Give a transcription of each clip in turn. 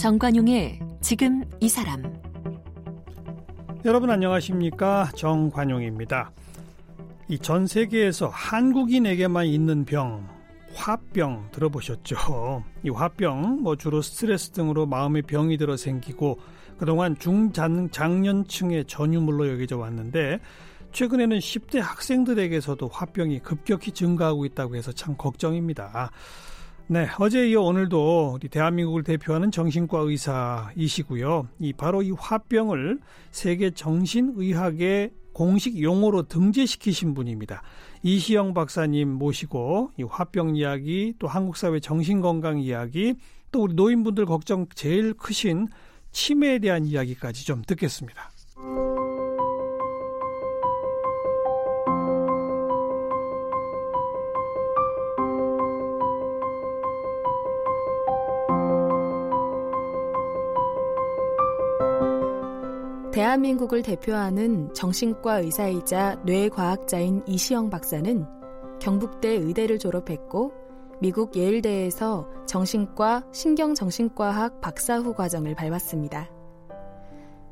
정관용의 지금 이 사람 여러분 안녕하십니까 정관용입니다. 이 전 세계에서 한국인에게만 있는 병 화병 들어보셨죠? 이 화병 뭐 주로 스트레스 등으로 마음의 병이 들어 생기고 그동안 중장년층의 전유물로 여겨져 왔는데 최근에는 10대 학생들에게서도 화병이 급격히 증가하고 있다고 해서 참 걱정입니다. 네, 어제 이어 오늘도 우리 대한민국을 대표하는 정신과 의사이시고요. 이 바로 이 화병을 세계 정신의학의 공식 용어로 등재시키신 분입니다. 이시영 박사님 모시고 이 화병 이야기, 또 한국 사회 정신 건강 이야기, 또 우리 노인분들 걱정 제일 크신 치매에 대한 이야기까지 좀 듣겠습니다. 대한민국을 대표하는 정신과 의사이자 뇌과학자인 이시영 박사는 경북대 의대를 졸업했고 미국 예일대에서 정신과 신경정신과학 박사 후 과정을 밟았습니다.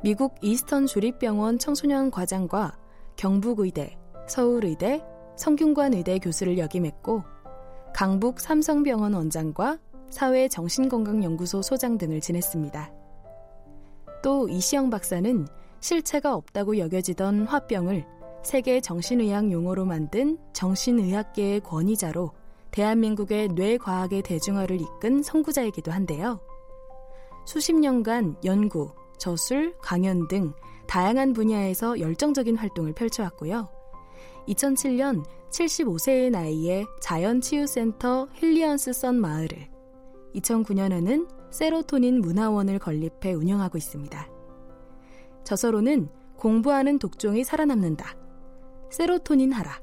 미국 이스턴 주립병원 청소년 과장과 경북의대, 서울의대, 성균관의대 교수를 역임했고 강북 삼성병원 원장과 사회정신건강연구소 소장 등을 지냈습니다. 또 이시형 박사는 실체가 없다고 여겨지던 화병을 세계 정신의학 용어로 만든 정신의학계의 권위자로 대한민국의 뇌과학의 대중화를 이끈 선구자이기도 한데요. 수십 년간 연구, 저술, 강연 등 다양한 분야에서 열정적인 활동을 펼쳐왔고요. 2007년 75세의 나이에 자연치유센터 힐리언스 선마을을, 2009년에는 세로토닌 문화원을 건립해 운영하고 있습니다. 저서로는 공부하는 독종이 살아남는다. 세로토닌 하라.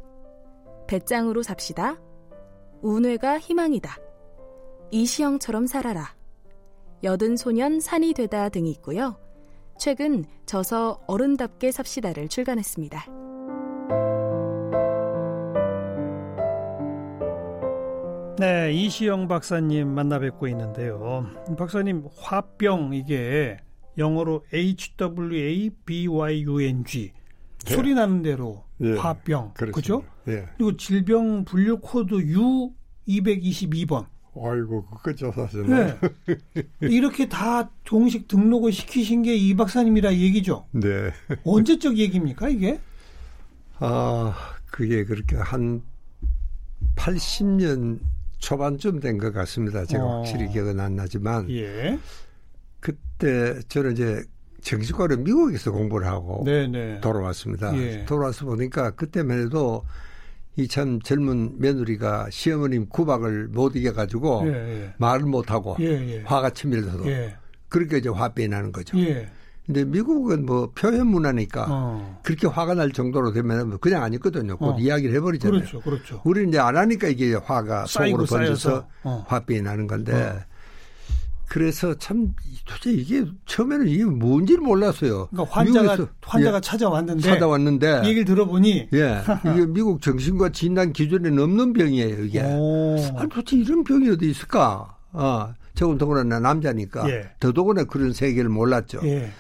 배짱으로 삽시다. 운회가 희망이다. 이시영처럼 살아라. 여든 소년 산이 되다 등이 있고요. 최근 저서 어른답게 삽시다를 출간했습니다. 네, 이시영 박사님 만나 뵙고 있는데요. 박사님, 화병 이게 영어로 HWABYUNG 네. 소리 나는 대로 예, 화병 그죠? 예. 그리고 질병 분류 코드 U222번. 아이고 그거 조사하셨네. 네. 이렇게 다 정식 등록을 시키신 게 이 박사님이라 얘기죠. 네. 언제적 얘기입니까 이게? 아 그게 그렇게 한 80년 초반쯤 된 것 같습니다. 제가 어. 확실히 기억은 안 나지만 예. 그때 저는 이제 정신과를 미국에서 공부를 하고 네네. 돌아왔습니다. 예. 돌아와서 보니까 그때만 해도 이 참 젊은 며느리가 시어머님 구박을 못 이겨가지고 예, 예. 말을 못하고 예, 예. 화가 치밀어서도 예. 그렇게 이제 화병이 나는 거죠. 근데 미국은 뭐 표현 문화니까 어. 그렇게 화가 날 정도로 되면 뭐 그냥 안 있거든요. 곧 어. 이야기를 해버리잖아요. 그렇죠, 그렇죠. 우리는 이제 안 하니까 이게 화가 속으로 번져서 어. 화병이 나는 건데 어. 그래서 참 도대체 이게 처음에는 이게 뭔지를 몰랐어요. 그러니까 환자가 환자가 예, 찾아왔는데 찾아왔는데 얘기를 들어보니 예 이게 미국 정신과 진단 기준에 넘는 병이에요 이게. 오. 아니 도대체 이런 병이 어디 있을까? 아 저건 더구나 남자니까 예. 더더구나 그런 세계를 몰랐죠. 예.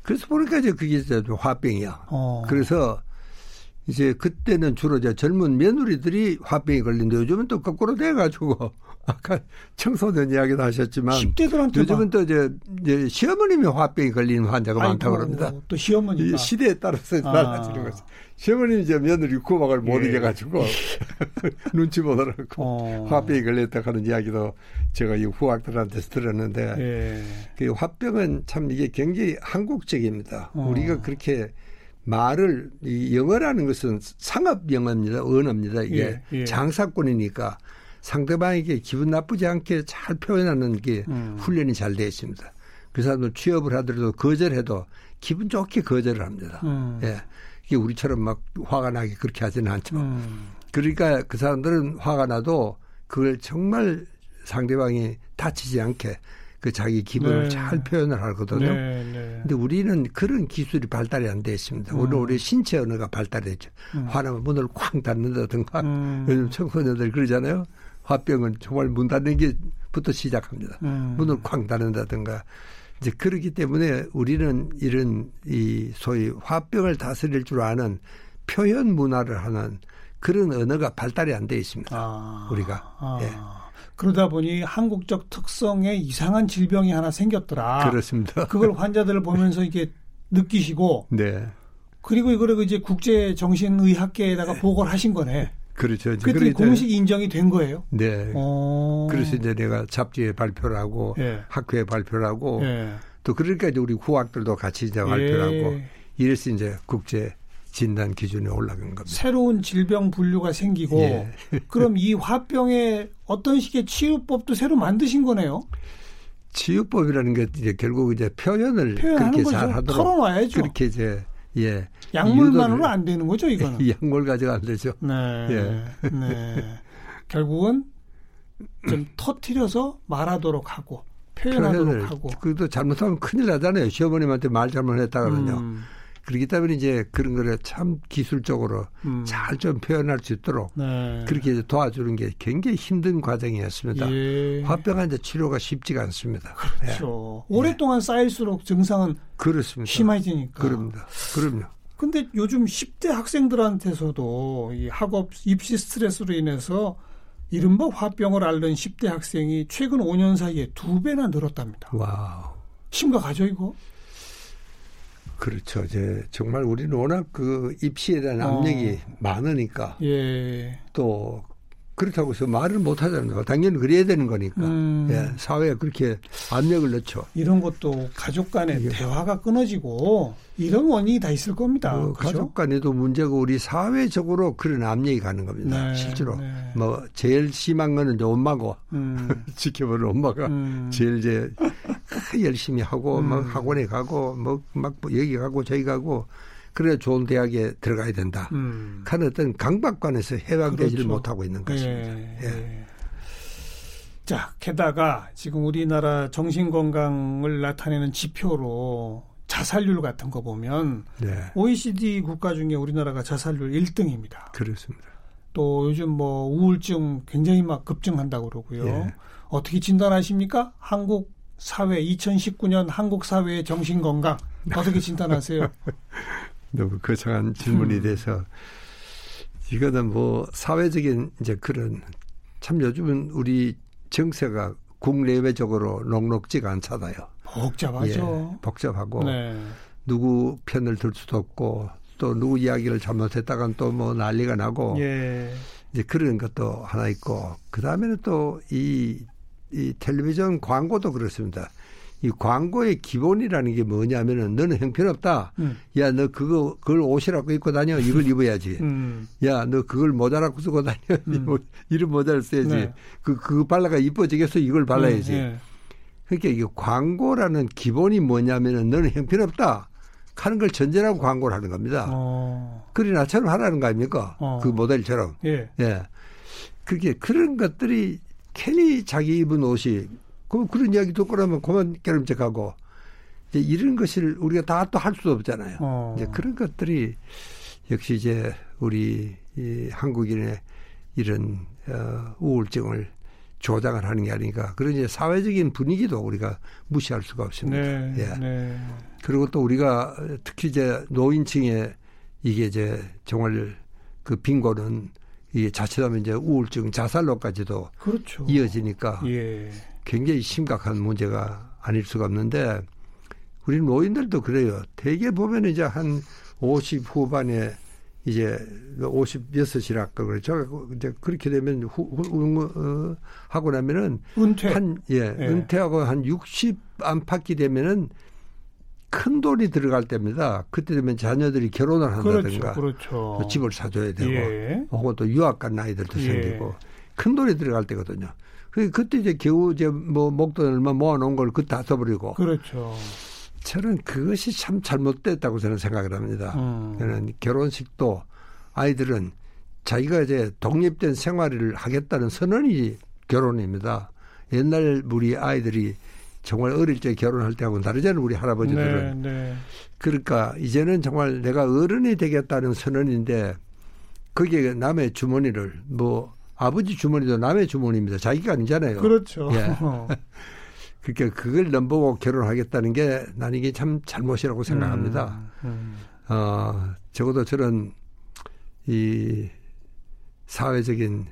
그래서 보니까 이제 그게 이제 화병이야. 어. 그래서 이제 그때는 주로 이제 젊은 며느리들이 화병이 걸린데 요즘은 또 거꾸로 돼가지고 아까 청소년 이야기도 하셨지만 10대들한테 요즘은 또 이제, 이제 시어머님이 화병이 걸리는 환자가 아이고, 많다고 그럽니다. 또 시어머니 시대에 따라서 아. 달라지는 거죠. 시어머님이 이제 며느리 구박을 못 예. 이겨가지고 눈치 보더라고 어. 화병이 걸렸다 하는 이야기도 제가 이 후학들한테서 들었는데 예. 그 화병은 참 이게 굉장히 한국적입니다. 어. 우리가 그렇게 말을 이 영어라는 것은 상업 영어입니다. 언어입니다. 이게 예. 예. 장사꾼이니까 상대방에게 기분 나쁘지 않게 잘 표현하는 게 음. 훈련이 잘 되어 있습니다. 그 사람들 취업을 하더라도 거절해도 기분 좋게 거절을 합니다. 음. 예. 이게 우리처럼 막 화가 나게 그렇게 하지는 않죠. 음. 그러니까 그 사람들은 화가 나도 그걸 정말 상대방이 다치지 않게 그 자기 기분을 네. 잘 표현을 하거든요. 네, 네. 근데 우리는 그런 기술이 발달이 안 돼 있습니다. 음. 우리 우리 신체 언어가 발달했죠. 음. 화나면 문을 쾅 닫는다든가 음. 요즘 청소년들 그러잖아요. 화병은 정말 문 닫는 게 부터 시작합니다. 음. 문을 쾅 닫는다든가 이제 그렇기 때문에 우리는 이런 이 소위 화병을 다스릴 줄 아는 표현 문화를 하는 그런 언어가 발달이 안 돼 있습니다. 아. 우리가. 아. 예. 그러다 보니 한국적 특성의 이상한 질병이 하나 생겼더라. 그렇습니다. 그걸 환자들을 보면서 이게 느끼시고. 네. 그리고 이거를 이제 국제 정신의학계에다가 네. 보고를 하신 거네. 그렇죠. 그랬더니 공식 인정이 된 거예요. 네. 오. 어. 그래서 이제 내가 잡지에 발표를 하고 예. 학회에 발표를 하고 예. 또 그러니까 이제 우리 후학들도 같이 이제 발표를 예. 하고 이래서 이제 국제 진단 기준에 올라간 겁니다. 새로운 질병 분류가 생기고 예. 그럼 이 화병의 어떤 식의 치유법도 새로 만드신 거네요. 치유법이라는 게 이제 결국 이제 표현을 그렇게 잘 하도록 털어놔야죠. 그렇게 이제 예. 약물만으로 안 되는 거죠, 이거는. 약물 가지고 안 되죠. 네. 예. 네. 결국은 좀 터트려서 말하도록 하고 표현하도록 하고. 그것도 잘못하면 큰일 나잖아요. 시어머님한테 말 잘못했다 그러면요. 음. 그렇기 때문에 이제 그런 거를 참 기술적으로 음. 잘좀 표현할 수 있도록 네. 그렇게 도와주는 게 굉장히 힘든 과정이었습니다. 예. 화병 환자 치료가 쉽지가 않습니다. 그렇죠. 예. 오랫동안 쌓일수록 증상은 그렇습니다. 심해지니까. 그럽니다. 그럼요. 근데 요즘 10대 학생들한테서도 이 학업 입시 스트레스로 인해서 이른바 화병을 앓는 10대 학생이 최근 5년 사이에 두 배나 늘었답니다. wow. 심각하죠, 이거? 그렇죠. 이제 정말 우리는 워낙 그 입시에 대한 압력이 어. 많으니까 예. 또 그렇다고 해서 말을 못 하잖아요. 당연히 그래야 되는 거니까. 음. 예, 사회에 그렇게 압력을 넣죠. 이런 것도 가족 간의 예. 대화가 끊어지고 이런 원인이 다 있을 겁니다. 뭐 가족 간에도 문제고 우리 사회적으로 그런 압력이 가는 겁니다. 네, 실제로. 네. 뭐 제일 심한 거는 이제 엄마고 음. 지켜보는 엄마가 음. 제일 이제 열심히 하고 음. 막 학원에 가고 뭐막 뭐 여기 가고 저기 가고 그래 좋은 대학에 들어가야 된다. 음. 하는 어떤 강박관에서 해방되지를 그렇죠. 못하고 있는 것입니다. 예. 예. 자, 게다가 지금 우리나라 정신건강을 나타내는 지표로 자살률 같은 거 보면 네. OECD 국가 중에 우리나라가 자살률 1등입니다. 그렇습니다. 또 요즘 뭐 우울증 굉장히 막 급증한다고 그러고요. 예. 어떻게 진단하십니까? 한국 사회 2019년 한국 사회의 정신 건강 어떻게 진단하세요? 너무 거창한 질문이 음. 돼서 이거는 뭐 사회적인 이제 그런 참 요즘은 우리 정세가 국내외적으로 녹록지가 않잖아요. 복잡하죠. 예, 복잡하고 네. 누구 편을 들 수도 없고 또 누구 이야기를 잘못했다간 또 뭐 난리가 나고 예. 이제 그런 것도 하나 있고 그 다음에는 또 이 이 텔레비전 광고도 그렇습니다. 이 광고의 기본이라는 게 뭐냐면은 너는 형편없다. 음. 야, 너 그거, 그걸 옷이라고 입고 다녀. 이걸 입어야지. 음. 야, 너 그걸 모자라고 쓰고 다녀. 음. 뭐 이런 모자를 써야지. 네. 그, 그거 발라가 이뻐지겠어. 이걸 발라야지. 네. 그러니까 이게 광고라는 기본이 뭐냐면은 너는 형편없다. 하는 걸 전제라고 광고를 하는 겁니다. 어. 그리 나처럼 하라는 거 아닙니까? 어. 그 모델처럼. 예. 예. 그게 그런 것들이 괜히 자기 입은 옷이 그 그런 이야기 듣고 나면 그만 깨름직하고 이제 이런 것을 우리가 다 또 할 수 없잖아요. 어. 이제 그런 것들이 역시 이제 우리 이 한국인의 이런 어, 우울증을 조장을 하는 게 아닌가. 그런 이제 사회적인 분위기도 우리가 무시할 수가 없습니다. 네, 예. 네. 그리고 또 우리가 특히 이제 노인층에 이게 이제 정말 그 빈곤은 이게 자칫하면 이제 우울증, 자살로까지도 그렇죠. 이어지니까 예. 굉장히 심각한 문제가 아닐 수가 없는데 우리 노인들도 그래요. 대개 보면 이제 한 50 후반에 이제 56이라 그러죠. 이제 그렇게 되면 후, 후 어, 하고 나면은 은퇴 한 예, 예. 은퇴하고 한 60 안팎이 되면은 큰 돈이 들어갈 때입니다. 그때 되면 자녀들이 결혼을 한다든가 그렇죠, 그렇죠. 집을 사줘야 되고 예. 혹은 또 유학 간 아이들도 예. 생기고 큰 돈이 들어갈 때거든요. 그 그때 이제 겨우 이제 뭐 목돈 얼마 모아놓은 걸 그때 다 써버리고. 그렇죠. 저는 그것이 참 잘못됐다고 저는 생각을 합니다. 음. 저는 결혼식도 아이들은 자기가 이제 독립된 생활을 하겠다는 선언이 결혼입니다. 옛날 우리 아이들이 정말 어릴 때 결혼할 때하고는 다르잖아요. 우리 할아버지들은. 네, 네. 그러니까 이제는 정말 내가 어른이 되겠다는 선언인데 거기에 남의 주머니를 뭐 아버지 주머니도 남의 주머니입니다. 자기가 아니잖아요. 그렇죠. 예. 그러니까 그걸 넘보고 결혼하겠다는 게 나는 이게 참 잘못이라고 생각합니다. 음, 음. 어, 적어도 저런 이 사회적인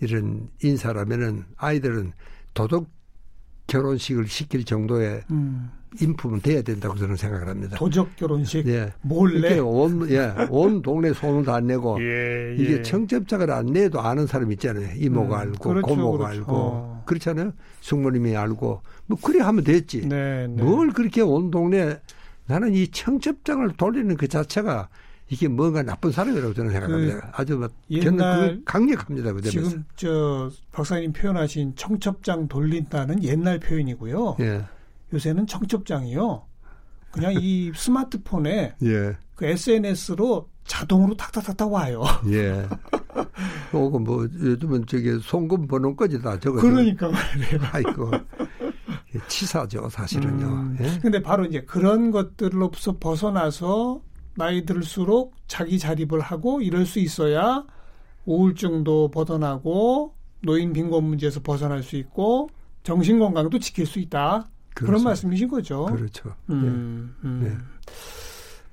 이런 인사라면은 아이들은 도덕 결혼식을 시킬 정도의 음. 인품은 돼야 된다고 저는 생각을 합니다. 도적 결혼식 예. 몰래 온, 예, 온 동네 손을 다안 내고 예, 예. 이게 청첩장을 안 내도 아는 사람 있잖아요. 이모가 음, 알고 그렇죠, 고모가 그렇죠. 알고 어. 그렇잖아요. 숙모님이 알고 뭐 그래 하면 됐지. 네, 네. 뭘 그렇게 온 동네 나는 이 청첩장을 돌리는 그 자체가 이게 뭔가 나쁜 사람이라고 저는 생각합니다. 그 아주 막 옛날 강력합니다. 그 지금 저 박사님 표현하신 청첩장 돌린다는 옛날 표현이고요. 예. 요새는 청첩장이요. 그냥 이 스마트폰에 예. 그 SNS로 자동으로 탁탁탁탁 와요. 예. 오고 뭐 요즘은 저기 송금 번호까지 다 적어. 그러니까 말이에요. 아이고. 치사죠, 사실은요. 음, 예? 근데 바로 이제 그런 것들로서 벗어나서 나이 들수록 자기 자립을 하고 이럴 수 있어야 우울증도 벗어나고 노인 빈곤 문제에서 벗어날 수 있고 정신 건강도 지킬 수 있다. 그렇죠. 그런 말씀이신 거죠. 그렇죠. 음, 네. 음. 네.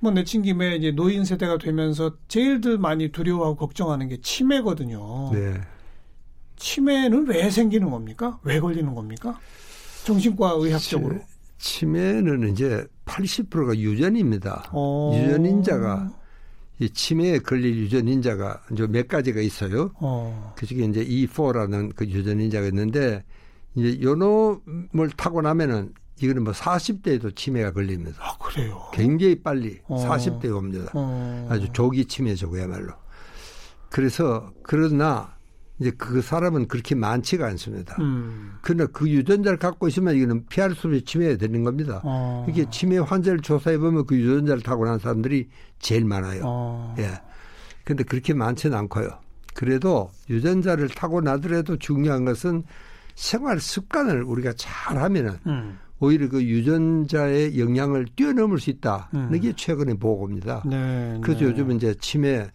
뭐 내친 김에 이제 노인 세대가 되면서 제일들 많이 두려워하고 걱정하는 게 치매거든요. 네. 치매는 왜 생기는 겁니까? 왜 걸리는 겁니까? 정신과 의학적으로. 치매는 이제 80%가 유전입니다. 어. 유전인자가 이 치매에 걸릴 유전인자가 이제 몇 가지가 있어요. 어. 그 중에 이제 E4라는 그 유전인자가 있는데 이제 요놈을 타고 나면은 이거는 뭐 40대에도 치매가 걸립니다. 아, 그래요? 굉장히 빨리 어. 40대에 옵니다. 어. 아주 조기 치매죠, 그야말로. 그래서 그러나 이제 그 사람은 그렇게 많지가 않습니다. 음. 그러나 그 유전자를 갖고 있으면 이거는 피할 수 없이 치매가 되는 겁니다. 어. 이게 치매 환자를 조사해 보면 그 유전자를 타고난 사람들이 제일 많아요. 어. 예. 근데 그렇게 많지는 않고요. 그래도 유전자를 타고나더라도 중요한 것은 생활 습관을 우리가 잘 하면은 음. 오히려 그 유전자의 영향을 뛰어넘을 수 있다. 음. 이게 최근의 보고입니다. 네, 그래서 네. 요즘 이제 치매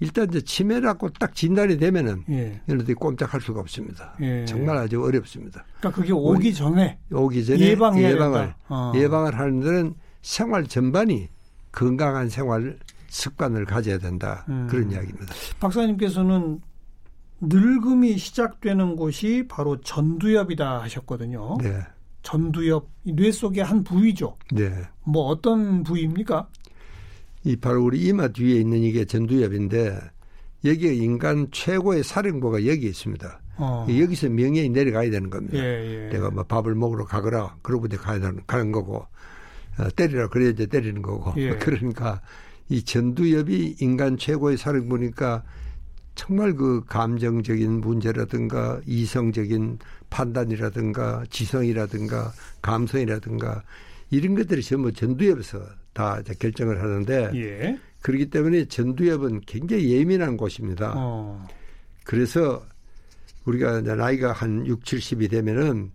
일단 이제 치매라고 딱 진단이 되면은 예. 얘네들이 꼼짝할 수가 없습니다. 예. 정말 아주 어렵습니다. 그러니까 그게 오기 전에 오기 전에 예방을 어. 예방을 하는 데는 생활 전반이 건강한 생활 습관을 가져야 된다 음. 그런 이야기입니다. 박사님께서는 늙음이 시작되는 곳이 바로 전두엽이다 하셨거든요. 네. 전두엽 뇌 속의 한 부위죠. 네. 뭐 어떤 부위입니까? 이 바로 우리 이마 뒤에 있는 이게 전두엽인데 여기에 인간 최고의 사령부가 여기 있습니다. 어. 여기서 명예히 내려가야 되는 겁니다. 예, 예. 내가 뭐 밥을 먹으러 가거라 그러고 이제 가야 되는, 가는 거고 어, 때리라 그래야 이제 때리는 거고 예. 그러니까 이 전두엽이 인간 최고의 사령부니까 정말 그 감정적인 문제라든가 이성적인 판단이라든가 지성이라든가 감성이라든가 이런 것들이 전부 전두엽에서 다 결정을 하는데 예. 그렇기 때문에 전두엽은 굉장히 예민한 곳입니다. 어. 그래서 우리가 나이가 한 6, 70이 되면은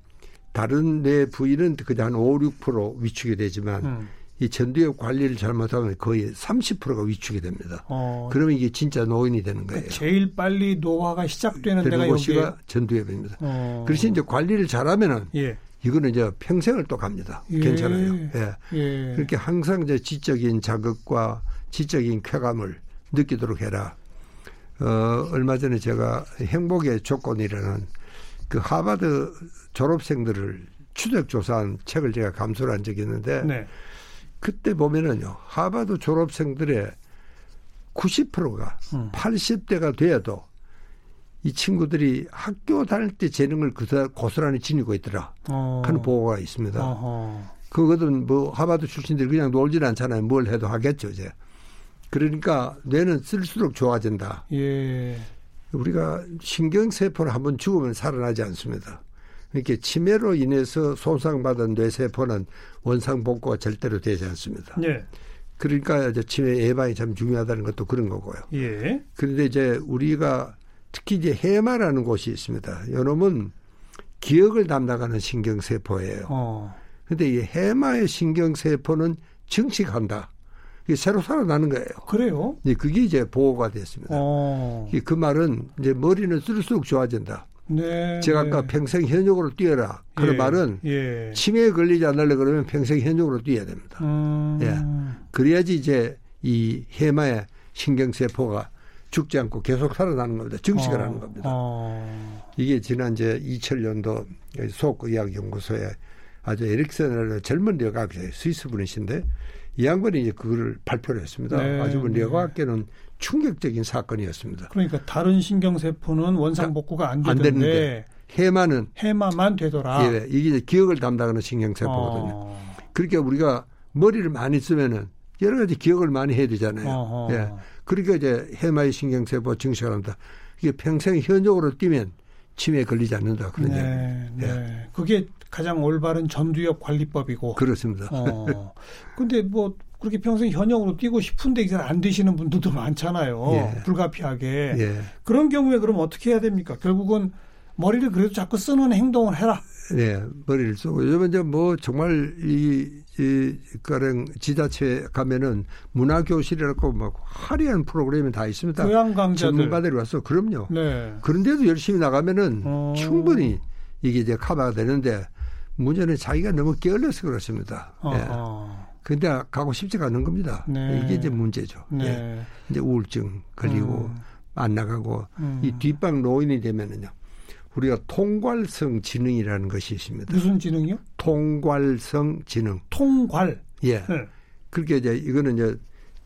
다른 뇌 부위는 그냥 한 5, 6% 위축이 되지만 음. 이 전두엽 관리를 잘못하면 거의 30%가 위축이 됩니다. 어. 그러면 이게 진짜 노인이 되는 거예요. 제일 빨리 노화가 시작되는 데가 여기가 전두엽입니다. 어. 그래서 이제 관리를 잘하면은 예. 이거는 이제 평생을 또 갑니다. 예. 괜찮아요. 예. 예. 그렇게 항상 이제 지적인 자극과 지적인 쾌감을 느끼도록 해라. 어, 얼마 전에 제가 행복의 조건이라는 그 하버드 졸업생들을 추적 조사한 책을 제가 감수를 한 적이 있는데 네. 그때 보면은요 하버드 졸업생들의 90%가 음. 80대가 돼도 이 친구들이 학교 다닐 때 재능을 고스란히 지니고 있더라 어. 하는 보고가 있습니다. 어허. 그거든 뭐 하버드 출신들이 그냥 놀질 않잖아요. 뭘 해도 하겠죠 이제. 그러니까 뇌는 쓸수록 좋아진다. 예. 우리가 신경세포를 한번 죽으면 살아나지 않습니다. 이렇게 치매로 인해서 손상받은 뇌세포는 원상복구가 절대로 되지 않습니다. 예. 그러니까 이제 치매 예방이 참 중요하다는 것도 그런 거고요. 예. 그런데 이제 우리가 특히 이제 해마라는 곳이 있습니다. 요놈은 기억을 담당하는 신경세포예요. 어. 근데 이 해마의 신경세포는 증식한다. 이게 새로 살아나는 거예요. 그래요? 예, 그게 이제 보호가 됐습니다. 어. 그 말은 이제 머리는 쓸수록 좋아진다. 네, 제가 아까 네. 평생 현역으로 뛰어라. 그런 예, 말은 예. 치매에 걸리지 않으려 그러면 평생 현역으로 뛰어야 됩니다. 음. 예. 그래야지 이제 이 해마의 신경세포가 죽지 않고 계속 살아나는 겁니다. 증식을 어. 하는 겁니다. 어. 이게 지난 이제 2000년도 소크의학연구소에 아주 에릭슨을 젊은 뇌과학자 스위스 분이신데 이 양반이 이제 그거를 발표를 했습니다. 네, 아주 그 뇌과학계는 충격적인 사건이었습니다. 그러니까 다른 신경세포는 원상복구가 안, 안 되는데 해마는 해마만 되더라. 예, 이게 기억을 담당하는 신경세포거든요. 어. 그러니까 우리가 머리를 많이 쓰면은 여러 가지 기억을 많이 해야 되잖아요. 어허. 예. 그러니까 이제 해마의 신경세포 증식을 한다. 이게 평생 현역으로 뛰면 치매에 걸리지 않는다. 그런 네, 네. 예. 그게 가장 올바른 전두엽 관리법이고. 그렇습니다. 어. 근데 뭐 그렇게 평생 현역으로 뛰고 싶은데 이제 안 되시는 분들도 많잖아요. 예. 불가피하게. 예. 그런 경우에 그럼 어떻게 해야 됩니까? 결국은 머리를 그래도 자꾸 쓰는 행동을 해라. 네, 머리를 쓰고 요즘은 이제 뭐 정말 이, 이 가령 지자체 가면은 문화 교실이라고 막 화려한 프로그램이 다 있습니다. 교양 강좌들 전문가들이 와서 그럼요. 네. 그런데도 열심히 나가면은 어. 충분히 이게 이제 커버가 되는데 문제는 자기가 너무 게을러서 그렇습니다. 어. 예. 근데 가고 싶지가 않은 겁니다. 네. 이게 이제 문제죠. 네. 예. 이제 우울증 걸리고 음. 안 나가고 음. 이 뒷방 노인이 되면은요. 우리가 통괄성 지능이라는 것이 있습니다. 무슨 지능이요? 통괄성 지능. 통괄. 예. 네. 그렇게 이제 이거는 이제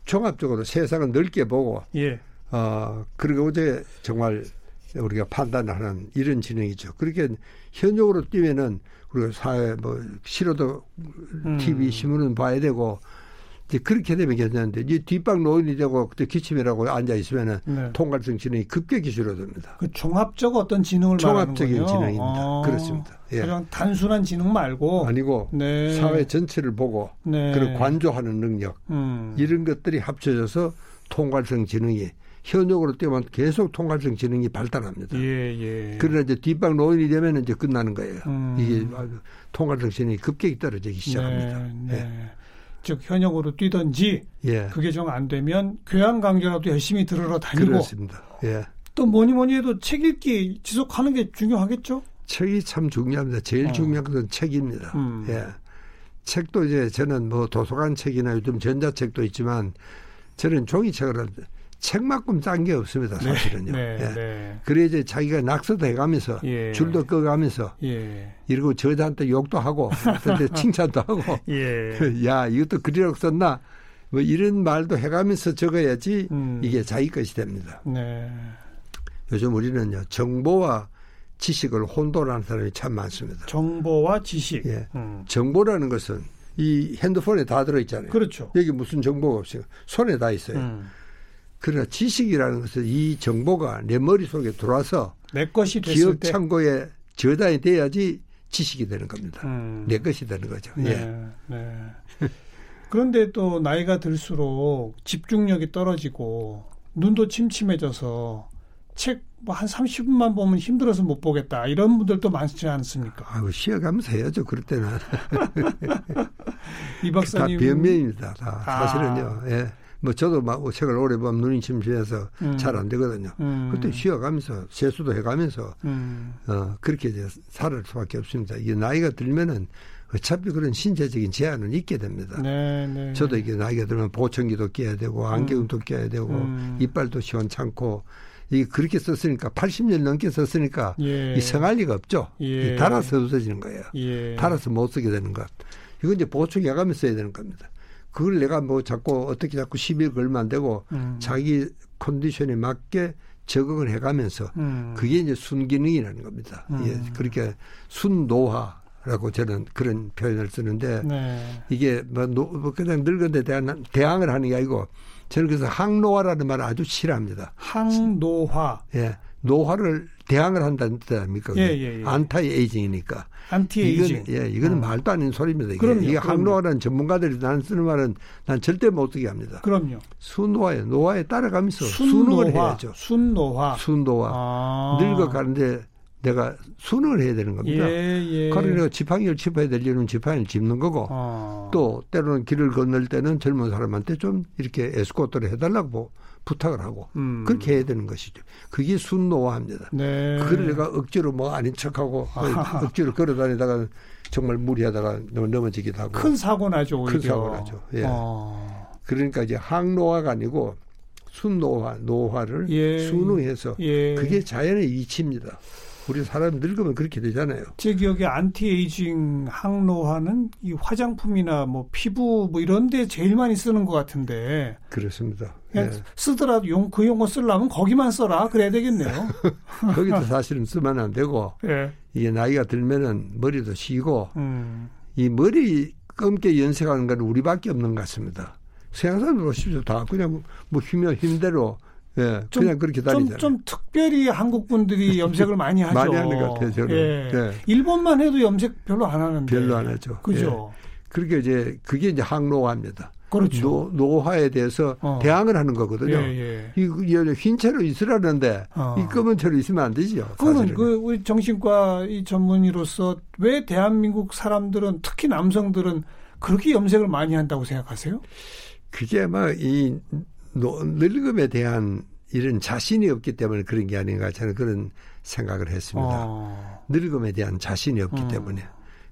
종합적으로 세상을 넓게 보고 예. 어 그리고 이제 정말 우리가 판단하는 이런 지능이죠. 그렇게 현역으로 뛰면은 우리가 사회 뭐 싫어도 음. TV 신문은 봐야 되고 이제 그렇게 되면 괜찮은데 이제 뒷방 노인이 되고 그때 기침이라고 앉아 있으면은 네. 통괄성 지능이 급격히 줄어듭니다. 그 종합적 어떤 지능을 종합적인 지능입니다. 아. 그렇습니다. 예. 그냥 단순한 지능 말고 아니고 네. 사회 전체를 보고 네. 그리고 관조하는 능력 음. 이런 것들이 합쳐져서 통괄성 지능이 현역으로 뛰면 계속 통괄성 지능이 발달합니다. 예, 예. 그러나 이제 뒷방 노인이 되면 이제 끝나는 거예요. 음. 이게 통괄성 지능이 급격히 떨어지기 시작합니다. 네, 네. 예. 즉 현역으로 뛰든지 예. 그게 좀 안 되면 교양 강좌라도 열심히 들으러 다니고 그렇습니다. 예. 또 뭐니 뭐니 해도 책 읽기 지속하는 게 중요하겠죠? 책이 참 중요합니다. 제일 어. 중요한 것은 책입니다. 음. 예. 책도 이제 저는 뭐 도서관 책이나 요즘 전자책도 있지만 저는 종이책을 합니다. 책만큼 짠게 없습니다, 네. 사실은요. 네, 네, 예. 네. 그래 이제 자기가 낙서도 해가면서 예. 줄도 꺼가면서 예. 이러고 저자한테 욕도 하고 근데 칭찬도 하고 예. 야 이것도 글이라고 썼나 뭐 이런 말도 해가면서 적어야지 음. 이게 자기 것이 됩니다. 네. 요즘 우리는요 정보와 지식을 혼돈하는 사람이 참 많습니다. 정보와 지식. 예. 음. 정보라는 것은 이 핸드폰에 다 들어있잖아요. 그렇죠. 여기 무슨 정보가 없어요. 손에 다 있어요. 음. 그러나 지식이라는 것은 이 정보가 내 머릿속에 들어와서 내 것이 기억 창고에 저장이 돼야지 지식이 되는 겁니다. 음. 내 것이 되는 거죠. 네, 예. 네. 그런데 또 나이가 들수록 집중력이 떨어지고 눈도 침침해져서 책 뭐 한 30분만 보면 힘들어서 못 보겠다. 이런 분들도 많지 않습니까? 아유, 쉬어가면서 해야죠. 그럴 때는. 이 박사님. 다 변명입니다. 다. 아. 사실은요. 예. 뭐 저도 막 책을 오래 보면 눈이 침침해서 음. 잘안 되거든요. 음. 그때 쉬어가면서 세수도 해가면서 음. 어 그렇게 이제 살을 수밖에 없습니다. 이게 나이가 들면은 어차피 그런 신체적인 제한은 있게 됩니다. 네, 네, 저도 이게 나이가 들면 보청기도 껴야 되고 안경도 음. 껴야 되고 음. 이빨도 시원찮고 이게 그렇게 썼으니까 80년 넘게 썼으니까 예. 이 생활리가 없죠. 예. 달아서 없어지는 거예요. 예. 달아서 못 쓰게 되는 것. 이건 이제 보충해 가면서 써야 되는 겁니다. 그걸 내가 뭐 자꾸 어떻게 자꾸 시비를 걸면 안 되고 음. 자기 컨디션에 맞게 적응을 해가면서 음. 그게 이제 순기능이라는 겁니다. 음. 예, 그렇게 순노화라고 저는 그런 표현을 쓰는데 네. 이게 뭐, 노, 뭐 그냥 늙은 데 대한, 대항을 하는 게 아니고 저는 그래서 항노화라는 말을 아주 싫어합니다. 항노화. 예. 노화를 대항을 한다는 뜻 아닙니까? 예, 예, 예. anti-aging이니까. anti-aging. 이건, 예, 이거는 음. 말도 안 되는 소리입니다. 이게, 그럼요, 이게 항노화라는 전문가들이 나는 쓰는 말은 난 절대 못 쓰게 합니다. 그럼요. 순노화에 노화에 따라가면서 순노화, 순응을 해야죠. 순노화. 순노화. 아. 늙어가는데 내가 순응을 해야 되는 겁니다. 예, 예. 그러니까 지팡이를 짚어야 될 일은 지팡이를 짚는 거고 어. 또 때로는 길을 건널 때는 젊은 사람한테 좀 이렇게 에스코트를 해달라고 부탁을 하고 음. 그렇게 해야 되는 것이죠. 그게 순노화입니다. 네. 그걸 내가 억지로 뭐 아닌 척하고 아하. 억지로 걸어다니다가 정말 무리하다가 넘어지기도 하고 큰 사고 나죠. 오히려. 큰 사고 나죠. 예. 어. 그러니까 이제 항노화가 아니고 순노화, 노화를 예. 순응해서 예. 그게 자연의 이치입니다. 우리 사람 늙으면 그렇게 되잖아요. 제 기억에 안티에이징 항노화는 이 화장품이나 뭐 피부 뭐 이런 데 제일 많이 쓰는 것 같은데. 그렇습니다. 예. 쓰더라도 용, 그 용어 쓰려면 거기만 써라. 그래야 되겠네요. 거기도 사실은 쓰면 안 되고. 예. 이게 나이가 들면은 머리도 세고. 음. 이 머리 검게 염색하는 건 우리밖에 없는 것 같습니다. 서양 사람들 보십시오. 다 그냥 뭐 힘면 힘대로 예, 좀, 그냥 그렇게 다니잖아요. 좀, 좀 특별히 한국 분들이 염색을 많이 하죠. 많이 하는 것 같아요, 저는. 예. 예. 일본만 해도 염색 별로 안 하는데. 별로 안 하죠. 그죠. 예. 그렇게 이제 그게 이제 항노화입니다. 그렇죠. 노, 화에 대해서 어. 대항을 하는 거거든요. 예, 예. 이, 흰 채로 있으라는데 어. 이 검은 채로 있으면 안 되죠. 그거는 그 우리 정신과 이 전문의로서 왜 대한민국 사람들은 특히 남성들은 그렇게 염색을 많이 한다고 생각하세요? 그게 아마 이 늙음에 대한 이런 자신이 없기 때문에 그런 게 아닌가 저는 그런 생각을 했습니다. 어. 늙음에 대한 자신이 없기 음. 때문에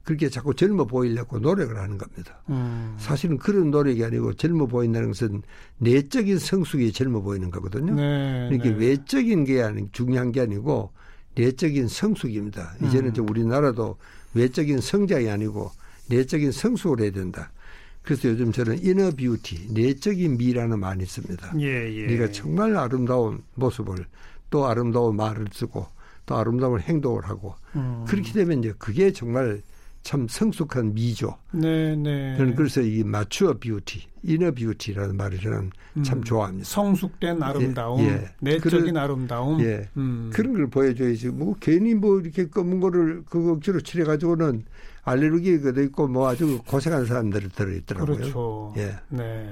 그렇게 자꾸 젊어 보이려고 노력을 하는 겁니다. 음. 사실은 그런 노력이 아니고 젊어 보인다는 것은 내적인 성숙이 젊어 보이는 거거든요. 네, 이렇게 네. 외적인 게 아니 중요한 게 아니고 내적인 성숙입니다. 이제는 음. 우리나라도 외적인 성장이 아니고 내적인 성숙을 해야 된다. 그래서 요즘 저는 inner beauty, 내적인 미라는 말이 있습니다. 예, 예. 네가 정말 아름다운 모습을 또 아름다운 말을 쓰고 또 아름다운 행동을 하고 음. 그렇게 되면 이제 그게 정말 참 성숙한 미죠. 네, 네. 저는 그래서 이 mature beauty, inner beauty라는 말을 저는 음. 참 좋아합니다. 성숙된 아름다움, 예, 예. 내적인 그런, 아름다움. 예. 음. 그런 걸 보여줘야지. 뭐 괜히 뭐 이렇게 검은 거를 그 억지로 칠해가지고는 알레르기가 있고 뭐 아주 고생한 사람들이 들어있더라고요. 그렇죠. 예. 네.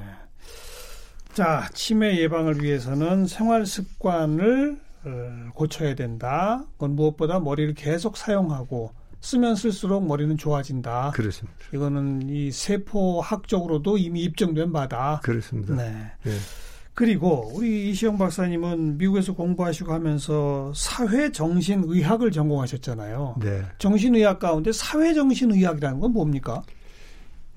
자, 치매 예방을 위해서는 생활 습관을 어, 고쳐야 된다. 그건 무엇보다 머리를 계속 사용하고 쓰면 쓸수록 머리는 좋아진다. 그렇습니다. 이거는 이 세포학적으로도 이미 입증된 바다. 그렇습니다. 네. 네. 그리고 우리 이시영 박사님은 미국에서 공부하시고 하면서 사회정신의학을 전공하셨잖아요. 네. 정신의학 가운데 사회정신의학이라는 건 뭡니까?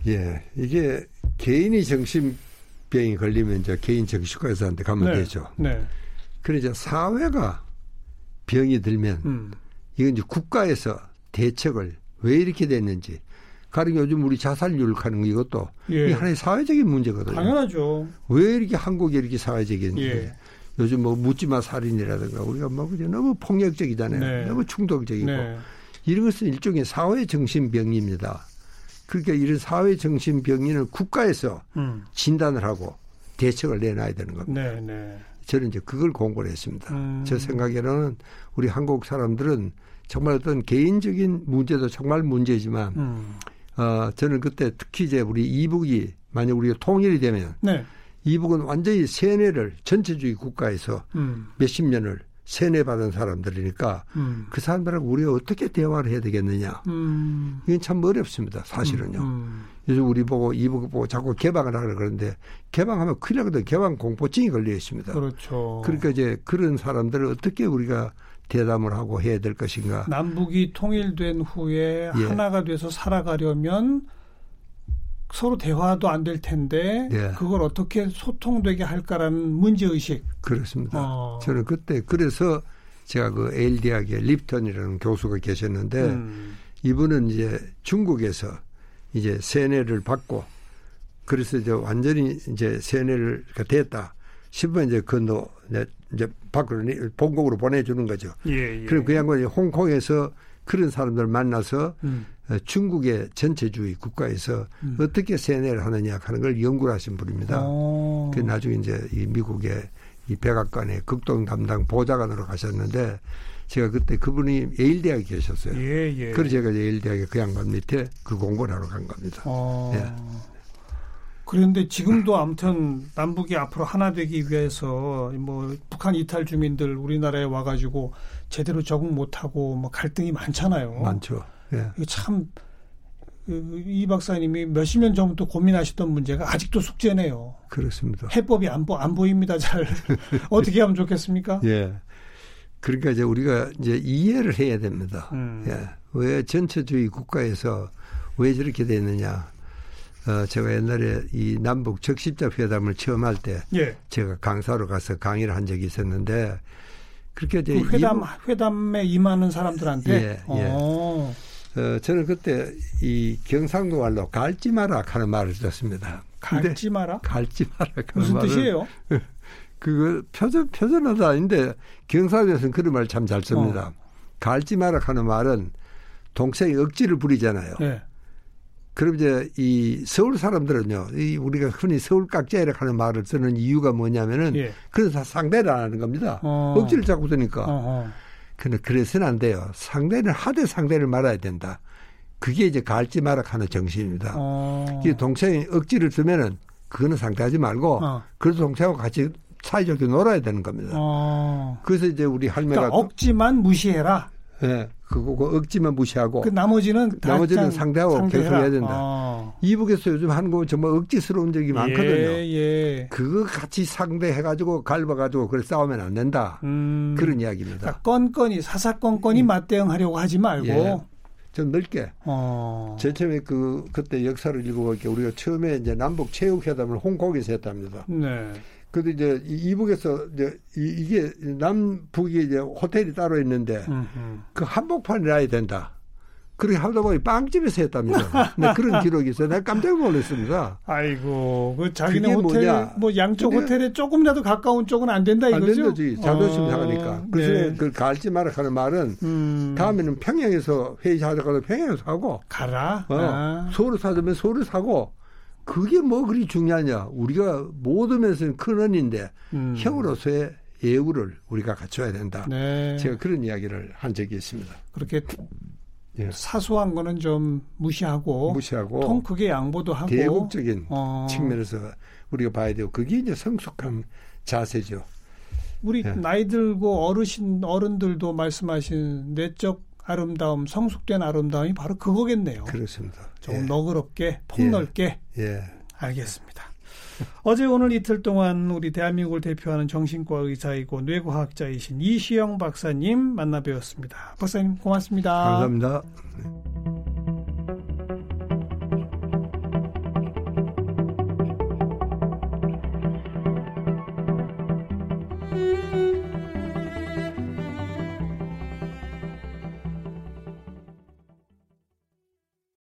예, 이게 개인이 정신병이 걸리면 이제 개인 정신과 의사한테 가면 네. 되죠. 네. 그러자 사회가 병이 들면 음. 이건 이제 국가에서 대책을 왜 이렇게 됐는지 가령 요즘 우리 자살률 하는 이것도 예. 이 하나의 사회적인 문제거든요. 당연하죠. 왜 이렇게 한국이 이렇게 사회적인지. 예. 요즘 뭐 묻지마 살인이라든가 우리가 뭐 그냥 너무 폭력적이잖아요. 네. 너무 충동적이고 네. 이런 것은 일종의 사회 정신병입니다. 그러니까 이런 사회 정신병인을 국가에서 음. 진단을 하고 대책을 내놔야 되는 겁니다. 네, 네. 저는 이제 그걸 공부를 했습니다. 음. 제 생각에는 우리 한국 사람들은 정말 어떤 개인적인 문제도 정말 문제지만 음. 어, 저는 그때 특히 이제 우리 이북이 만약 우리가 통일이 되면 네. 이북은 완전히 세뇌를 전체주의 국가에서 음. 몇십 년을 세뇌받은 사람들이니까 음. 그 사람들하고 우리가 어떻게 대화를 해야 되겠느냐. 음. 이건 참 어렵습니다. 사실은요. 음. 음. 요즘 우리 보고 이북 보고 자꾸 개방을 하려 그러는데 개방하면 큰일 나거든. 개방 공포증이 걸려 있습니다. 그렇죠. 그러니까 이제 그런 사람들을 어떻게 우리가 대담을 하고 해야 될 것인가. 남북이 통일된 후에 예. 하나가 돼서 살아가려면 서로 대화도 안 될 텐데 예. 그걸 어떻게 소통되게 할까라는 문제 의식. 그렇습니다. 어. 저는 그때 그래서 제가 그 에일 대학의 립턴이라는 교수가 계셨는데 음. 이분은 이제 중국에서 이제 세뇌를 받고 그래서 이제 완전히 이제 세뇌를 됐다 싶으면 이제 그너 이제 밖으로 본국으로 보내주는 거죠. 예, 예. 그럼 그 양반이 홍콩에서 그런 사람들 만나서 음. 어, 중국의 전체주의 국가에서 음. 어떻게 세뇌를 하느냐 하는 걸 연구를 하신 분입니다. 오. 그 나중에 이제 이 미국의 이 백악관의 극동 담당 보좌관으로 가셨는데 제가 그때 그분이 예일대학에 계셨어요. 예, 예. 그래서 제가 예일대학에 그 양반 밑에 그 공부를 하러 간 겁니다. 어. 예. 그런데 지금도 아무튼 남북이 앞으로 하나 되기 위해서 뭐 북한 이탈 주민들 우리나라에 와가지고 제대로 적응 못하고 뭐 갈등이 많잖아요. 많죠. 예. 참. 그이 박사님이 몇십 년 전부터 고민하셨던 문제가 아직도 숙제네요. 그렇습니다. 해법이 안, 보, 안 보입니다. 잘. 어떻게 하면 좋겠습니까? 예. 그러니까 이제 우리가 이제 이해를 해야 됩니다. 음. 예. 왜 전체주의 국가에서 왜 저렇게 됐느냐. 어, 제가 옛날에 이 남북 적십자 회담을 처음 할때 예. 제가 강사로 가서 강의를 한 적이 있었는데 그렇게 이제 그 회담 이, 회담에 임하는 사람들한테 예, 예. 어. 어, 저는 그때 이 경상도 말로 갈지 마라 하는 말을 들었습니다. 갈지 마라? 갈지 마라. 무슨 말을, 뜻이에요? 그거 표준 표준어도 아닌데 경상도에서는 그런 말 참 잘 씁니다. 어. 갈지 마라 하는 말은 동생이 억지를 부리잖아요. 네. 그럼 이제 이 서울 사람들은요, 이 우리가 흔히 서울 깍지이라 하는 말을 쓰는 이유가 뭐냐면은 예. 그래서 상대를 안 하는 겁니다. 어. 억지를 자꾸 쓰니까. 어허. 근데 그래서는 안 돼요. 상대는 하되 상대를 말아야 된다. 그게 이제 갈지 마라 하는 정신입니다. 어. 이 동생이 억지를 쓰면은 그거는 상대하지 말고 어. 그래도 동생하고 같이 사이좋게 놀아야 되는 겁니다. 어. 그래서 이제 우리 할매가 그러니까 억지만 무시해라. 예. 네, 그거 그 억지만 무시하고 그 나머지는 나머지는 상대하고 계속 해야 된다. 아. 이북에서 요즘 하는 거 정말 억지스러운 적이 많거든요. 예, 예. 그거 같이 상대해가지고 갈봐가지고 그래 싸우면 안 된다. 음. 그런 이야기입니다. 그러니까 건건이 사사건건이 음. 맞대응하려고 하지 말고. 예. 좀 넓게. 어. 제 처음에 그 그때 역사를 읽어볼 때 우리가 처음에 이제 남북 체육회담을 홍콩에서 했답니다. 네. 그래도 이제 이북에서 이제 이게 남북이 이제 호텔이 따로 있는데 음흠. 그 한복판이라 야 된다. 그렇게 하다 보니 빵집에서 했답니다. 네, 그런 기록이 있어요. 내가 깜짝 놀랐습니다. 아이고, 그 자기네 호텔, 뭐냐. 뭐 양쪽 호텔에 조금이라도 가까운 쪽은 안 된다 이거죠? 안 된다지. 자존심 어, 상하니까. 그래서 네. 그 갈지 마라 하는 말은 음. 다음에는 평양에서 회의하다가도 평양에서 하고 가라. 어, 아. 서울을 사두면 서울을 사고 그게 뭐 그리 중요하냐. 우리가 모든 면에서는 큰 언인데 음. 형으로서의 예우를 우리가 갖춰야 된다. 네. 제가 그런 이야기를 한 적이 있습니다. 그렇게 예. 사소한 거는 좀 무시하고, 무시하고 통 크게 양보도 하고 대국적인 어. 측면에서 우리가 봐야 되고 그게 이제 성숙한 자세죠. 우리 예. 나이 들고 어르신 어른들도 말씀하신 내적 아름다움, 성숙된 아름다움이 바로 그거겠네요. 그렇습니다. 조금 예. 너그럽게, 폭넓게. 예. 예. 알겠습니다. 어제 오늘 이틀 동안 우리 대한민국을 대표하는 정신과 의사이고 뇌과학자이신 이시영 박사님 만나 뵈었습니다. 박사님 고맙습니다. 감사합니다.